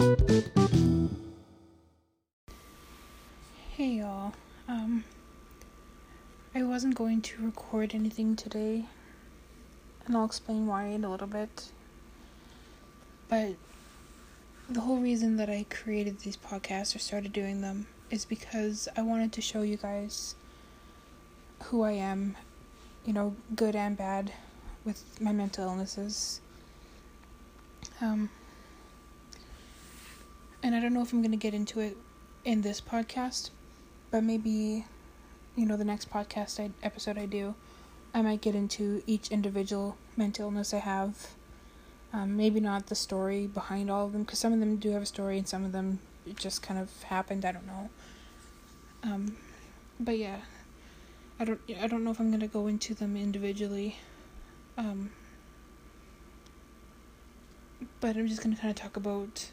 Hey y'all. Um I wasn't going to record anything today. And I'll explain why in a little bit. But the whole reason that I created these podcasts or started doing them is because I wanted to show you guys who I am, you know, good and bad with my mental illnesses. Um and I don't know if I'm going to get into it in this podcast, but maybe you know the next podcast I, episode I do, I might get into each individual mental illness I have. Um, maybe not the story behind all of them, because some of them do have a story, and some of them just kind of happened. I don't know. Um, but yeah, I don't. I don't know if I'm gonna go into them individually. Um, but I'm just gonna kind of talk about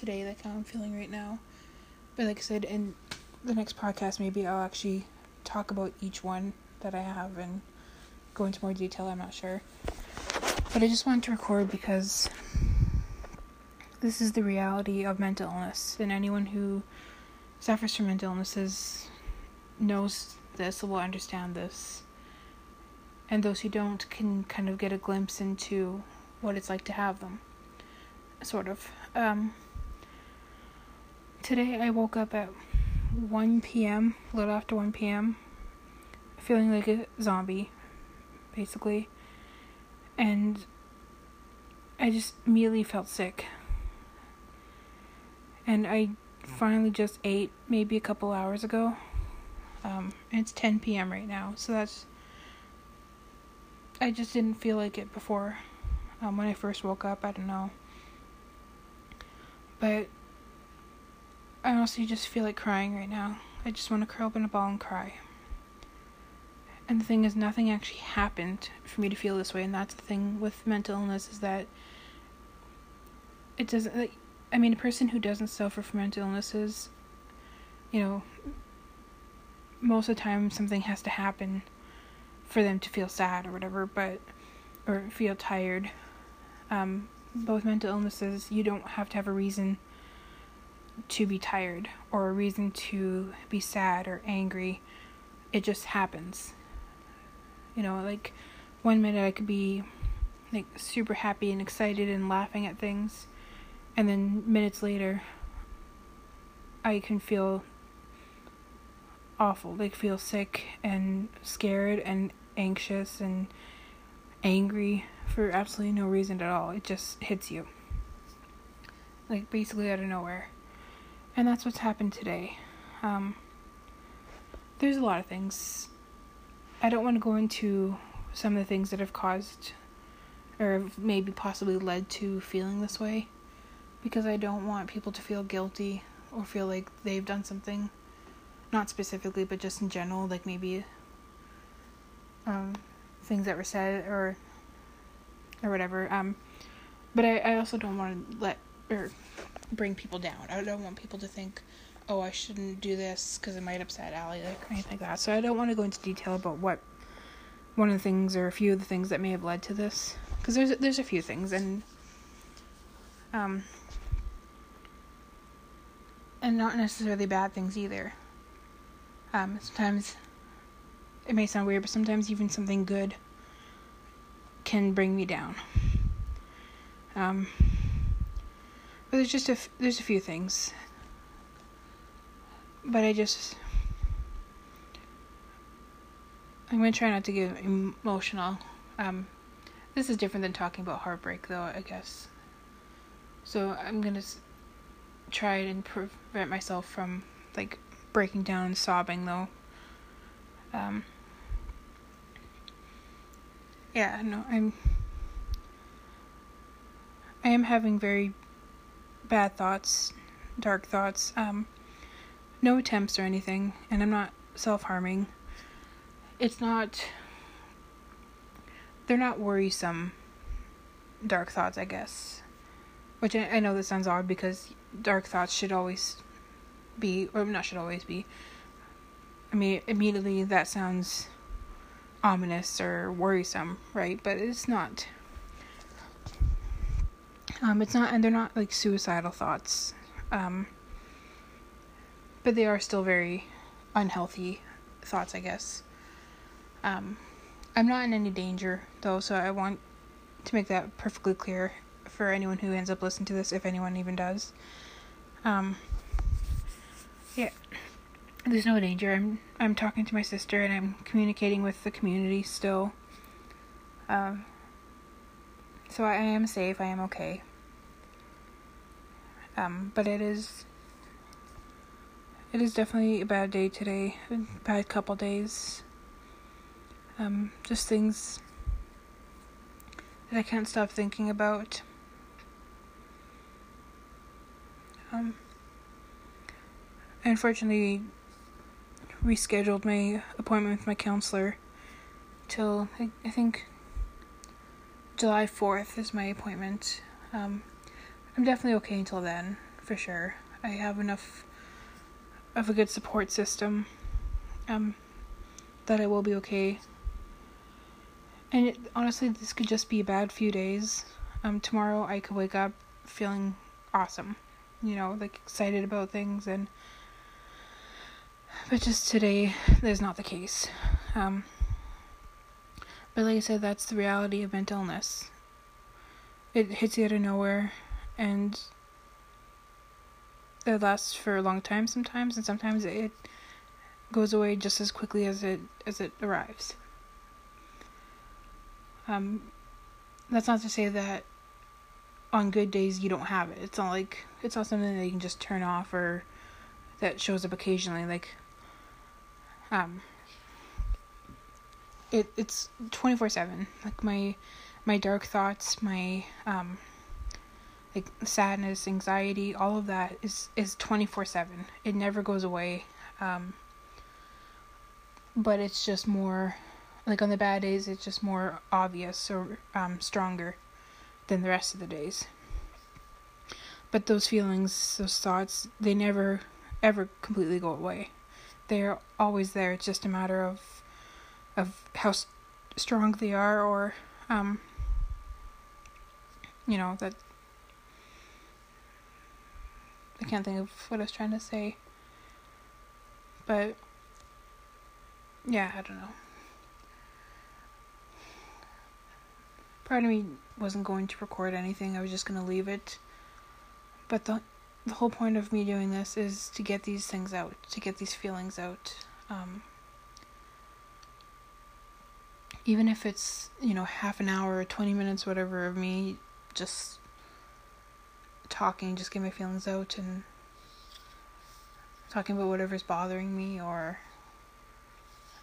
today, like how I'm feeling right now. But like I said, in the next podcast, maybe I'll actually talk about each one that I have and go into more detail. I'm not sure. But I just wanted to record because this is the reality of mental illness, and anyone who suffers from mental illnesses knows this, will understand this. And those who don't can kind of get a glimpse into what it's like to have them. Sort of. Um, Today I woke up at 1 p.m., a little after 1 p.m., feeling like a zombie, basically. And I just immediately felt sick. And I finally just ate maybe a couple hours ago. Um, and it's 10 p.m. right now, so that's. I just didn't feel like it before. Um, when I first woke up, I don't know. But I honestly just feel like crying right now. I just want to curl up in a ball and cry. And the thing is, nothing actually happened for me to feel this way, and that's the thing with mental illness is that it doesn't. Like, I mean, a person who doesn't suffer from mental illnesses, you know, most of the time something has to happen for them to feel sad or whatever, but or feel tired. Um, both mental illnesses, you don't have to have a reason to be tired or a reason to be sad or angry. It just happens. You know, like one minute I could be like super happy and excited and laughing at things, and then minutes later I can feel awful. Like feel sick and scared and anxious and angry for absolutely no reason at all. It just hits you. Like basically out of nowhere. And that's what's happened today. Um, there's a lot of things. I don't want to go into some of the things that have caused or maybe possibly led to feeling this way because I don't want people to feel guilty or feel like they've done something not specifically but just in general like maybe um, things that were said or or whatever um but I, I also don't want to let or bring people down. I don't want people to think, oh, I shouldn't do this because it might upset Allie, like or anything like that. So I don't want to go into detail about what one of the things or a few of the things that may have led to this, because there's there's a few things and um and not necessarily bad things either. Um, sometimes it may sound weird, but sometimes even something good can bring me down. Um, there's just a f- there's a few things. But I just I'm gonna try not to get emotional. Um, this is different than talking about heartbreak, though. I guess. So I'm gonna s- try and prevent myself from like breaking down and sobbing, though. Um. Yeah, no, I'm. I am having very bad thoughts, dark thoughts. Um, no attempts or anything, and I'm not self harming. It's not. They're not worrisome dark thoughts, I guess. Which I, I know this sounds odd because dark thoughts should always be, or not should always be. I mean, immediately that sounds ominous or worrisome, right? But it's not. Um, it's not, and they're not like suicidal thoughts. Um, but they are still very unhealthy thoughts, I guess. Um, I'm not in any danger though, so I want to make that perfectly clear for anyone who ends up listening to this, if anyone even does. Um, yeah, there's no danger. I'm I'm talking to my sister and I'm communicating with the community still. Um, so I am safe. I am okay. Um, but it is it is definitely a bad day today. A bad couple days. Um, just things that I can't stop thinking about. Um, I unfortunately rescheduled my appointment with my counselor till I, I think July 4th is my appointment. Um, I'm definitely okay until then, for sure. I have enough of a good support system um, that I will be okay. And it, honestly, this could just be a bad few days. Um, tomorrow I could wake up feeling awesome, you know, like excited about things, and but just today, that's not the case. Um, but like I said, that's the reality of mental illness. It hits you out of nowhere, and it lasts for a long time sometimes, and sometimes it goes away just as quickly as it as it arrives. Um, that's not to say that on good days you don't have it. It's not like it's not something that you can just turn off or that shows up occasionally. Like, um, it it's 24/7 like my my dark thoughts my um like sadness anxiety all of that is is 24/7 it never goes away um but it's just more like on the bad days it's just more obvious or um stronger than the rest of the days. But those feelings those thoughts they never ever completely go away. They're always there. It's just a matter of of how st- strong they are or um you know that I can't think of what I was trying to say but yeah, I don't know. Part of me wasn't going to record anything. I was just going to leave it. But the the whole point of me doing this is to get these things out, to get these feelings out. Um, even if it's you know half an hour or 20 minutes whatever of me just talking just get my feelings out and talking about whatever's bothering me or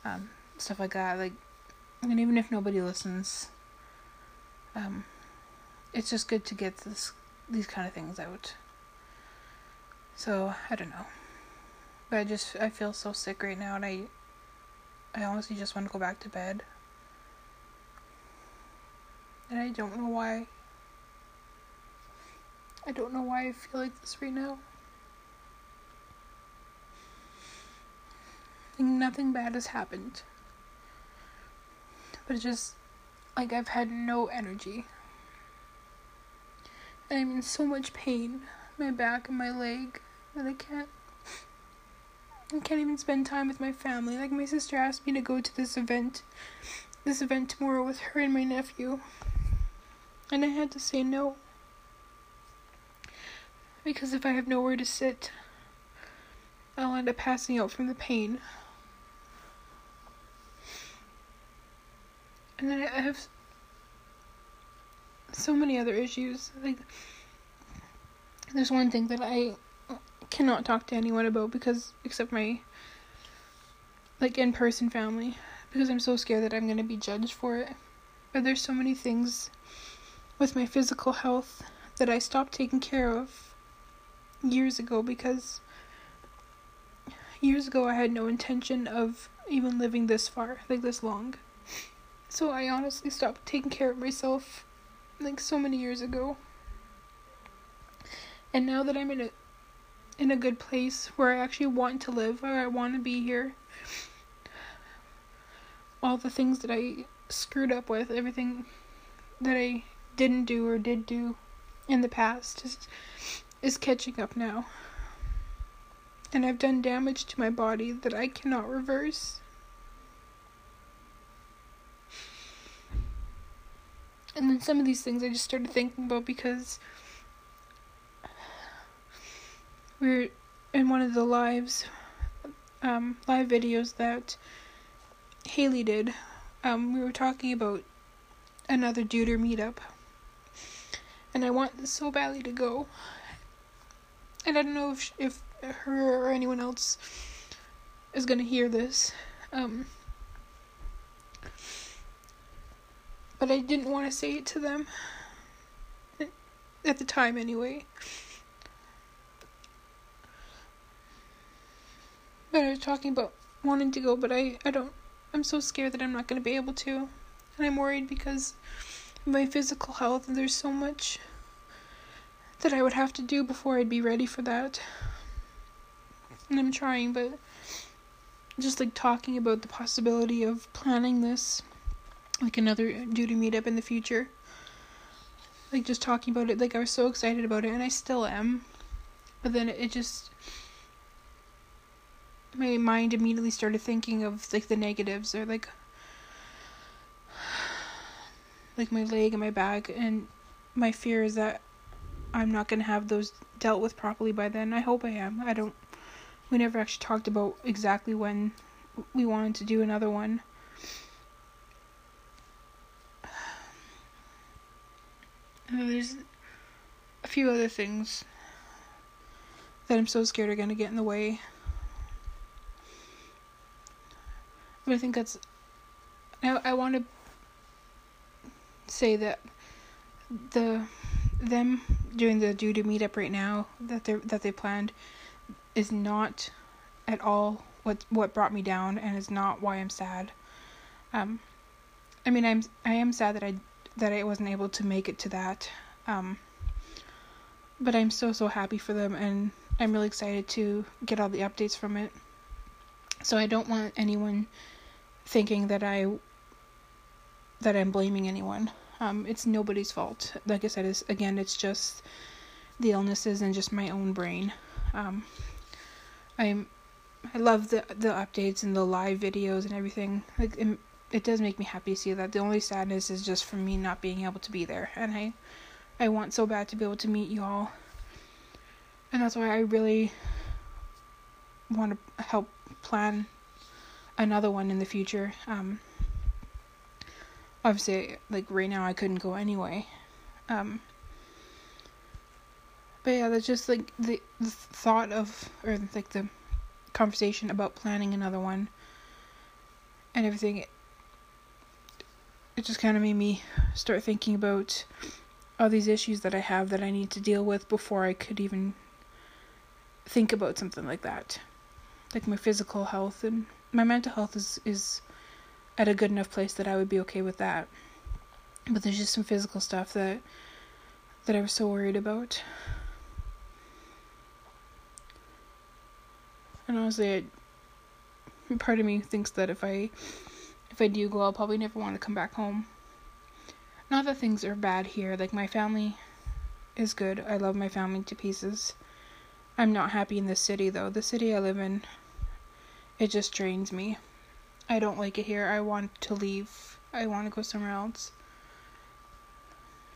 um, stuff like that like and even if nobody listens um, it's just good to get this these kind of things out. So i don't know. But i just i feel so sick right now and i i honestly just want to go back to bed. And I don't know why. I don't know why I feel like this right now. Think nothing bad has happened. But it's just like I've had no energy. And I'm in so much pain. My back and my leg. that I can't I can't even spend time with my family. Like my sister asked me to go to this event this event tomorrow with her and my nephew and I had to say no. Because if I have nowhere to sit, I'll end up passing out from the pain. And then I have so many other issues. Like, there's one thing that I cannot talk to anyone about because, except my, like, in person family, because I'm so scared that I'm gonna be judged for it. But there's so many things with my physical health that I stopped taking care of years ago because years ago I had no intention of even living this far, like this long. So I honestly stopped taking care of myself like so many years ago. And now that I'm in a in a good place where I actually want to live, where I want to be here, all the things that I screwed up with, everything that I didn't do or did do in the past is is catching up now. And I've done damage to my body that I cannot reverse. And then some of these things I just started thinking about because we are in one of the lives, um, live videos that Haley did. Um, we were talking about another Deuter meetup, and I want this so badly to go. And I don't know if if her or anyone else is gonna hear this. Um, but I didn't want to say it to them at the time anyway. But I was talking about wanting to go, but I, I don't, I'm so scared that I'm not to be able to. And I'm worried because my physical health, there's so much that I would have to do before I'd be ready for that. And I'm trying, but just like talking about the possibility of planning this like another Deuter meetup in the future. Like just talking about it, like I was so excited about it, and I still am. But then it just my mind immediately started thinking of like the negatives or like like my leg and my back and my fear is that I'm not going to have those dealt with properly by then. I hope I am. I don't we never actually talked about exactly when we wanted to do another one. There's a few other things that I'm so scared are going to get in the way. But I think that's. I, I want to say that the them doing the Deuter meetup right now that they that they planned is not at all what what brought me down and is not why I'm sad. Um, I mean I'm I am sad that I that I wasn't able to make it to that. Um, but I'm so so happy for them, and I'm really excited to get all the updates from it. So I don't want anyone thinking that I that I'm blaming anyone. Um, it's nobody's fault. Like I said, it's, again, it's just the illnesses and just my own brain. Um, I'm I love the the updates and the live videos and everything. Like it does make me happy to see that. The only sadness is just for me not being able to be there, and I, I want so bad to be able to meet you all, and that's why I really want to help plan another one in the future. Um, obviously, like right now, I couldn't go anyway. Um, but yeah, that's just like the, the thought of, or like the conversation about planning another one and everything it just kind of made me start thinking about all these issues that I have that I need to deal with before I could even think about something like that. Like my physical health and my mental health is is at a good enough place that I would be okay with that. But there's just some physical stuff that that I was so worried about. And honestly, I, part of me thinks that if I if I do go, I'll probably never want to come back home. Not that things are bad here. Like, my family is good. I love my family to pieces. I'm not happy in this city, though. The city I live in, it just drains me. I don't like it here. I want to leave. I want to go somewhere else.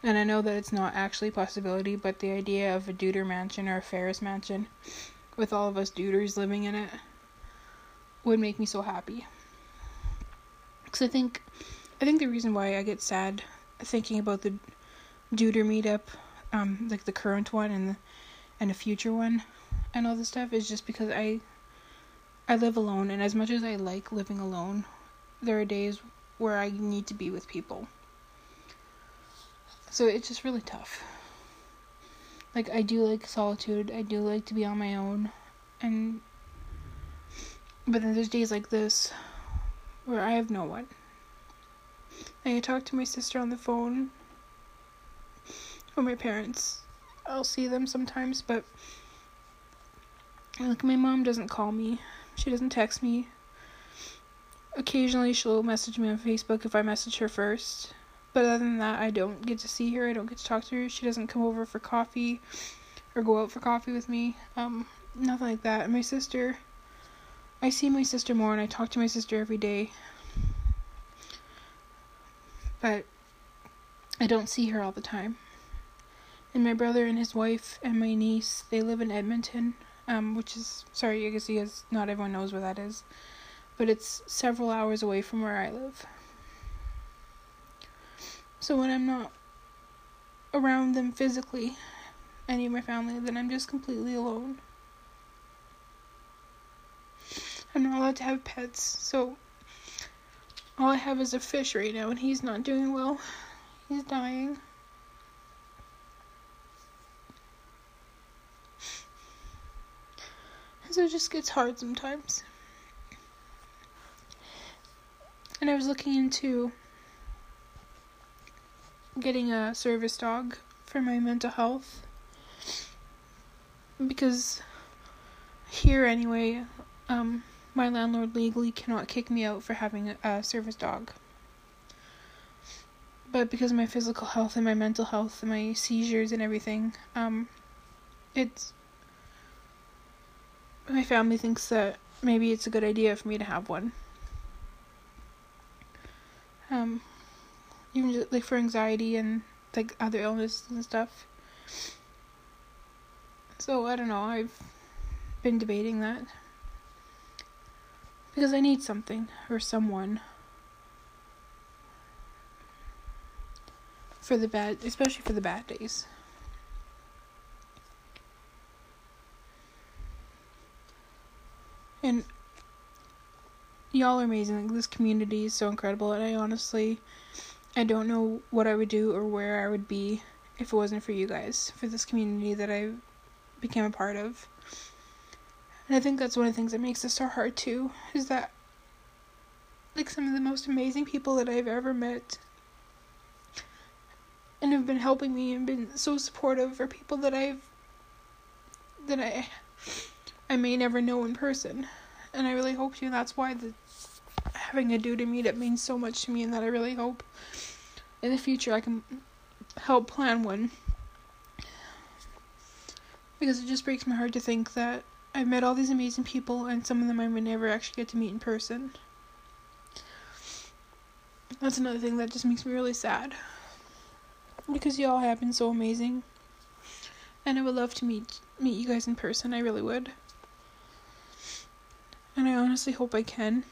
And I know that it's not actually a possibility, but the idea of a Deuter mansion or a Ferris mansion with all of us Deuters living in it would make me so happy. Because I think, I think the reason why I get sad thinking about the Deuter meetup, um, like the current one and the, and a future one, and all this stuff is just because I, I live alone, and as much as I like living alone, there are days where I need to be with people. So it's just really tough. Like I do like solitude. I do like to be on my own, and but then there's days like this where I have no one. I talk to my sister on the phone or my parents. I'll see them sometimes, but like my mom doesn't call me. She doesn't text me. Occasionally she'll message me on Facebook if I message her first. But other than that, I don't get to see her. I don't get to talk to her. She doesn't come over for coffee or go out for coffee with me. Um, nothing like that. And my sister, I see my sister more and I talk to my sister every day. But I don't see her all the time. And my brother and his wife and my niece, they live in Edmonton, um, which is sorry, I guess you guys not everyone knows where that is, but it's several hours away from where I live. So when I'm not around them physically, any of my family, then I'm just completely alone. I'm not allowed to have pets, so all I have is a fish right now, and he's not doing well. He's dying. So it just gets hard sometimes. And I was looking into getting a service dog for my mental health because here anyway um my landlord legally cannot kick me out for having a, a service dog but because of my physical health and my mental health and my seizures and everything um it's my family thinks that maybe it's a good idea for me to have one um even just, like for anxiety and like other illnesses and stuff. So I don't know. I've been debating that because I need something or someone for the bad, especially for the bad days. And y'all are amazing. Like, this community is so incredible, and I honestly I don't know what I would do or where I would be if it wasn't for you guys, for this community that I became a part of. And I think that's one of the things that makes this so hard too, is that like some of the most amazing people that I've ever met and have been helping me and been so supportive are people that I've that I I may never know in person. And I really hope to and that's why the having a dude to meet it means so much to me and that I really hope in the future I can help plan one. Because it just breaks my heart to think that I've met all these amazing people and some of them I may never actually get to meet in person. That's another thing that just makes me really sad. Because y'all have been so amazing. And I would love to meet meet you guys in person, I really would. And I honestly hope I can.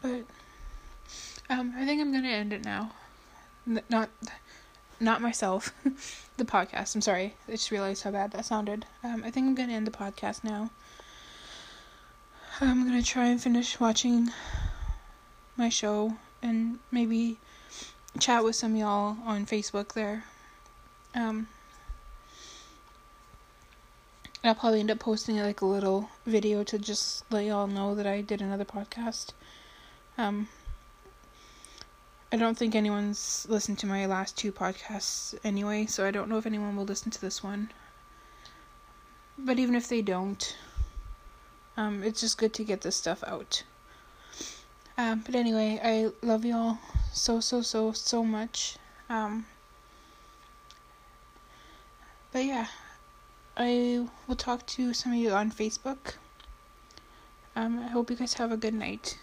But um, I think I'm gonna end it now. N- not not myself, the podcast. I'm sorry. I just realized how bad that sounded. Um, I think I'm gonna end the podcast now. I'm gonna try and finish watching my show and maybe chat with some y'all on Facebook there. Um, I'll probably end up posting like a little video to just let y'all know that I did another podcast. Um, I don't think anyone's listened to my last two podcasts anyway, so I don't know if anyone will listen to this one. But even if they don't, um, it's just good to get this stuff out. Um, but anyway, I love y'all so, so, so, so much. Um, but yeah, I will talk to some of you on Facebook. Um, I hope you guys have a good night.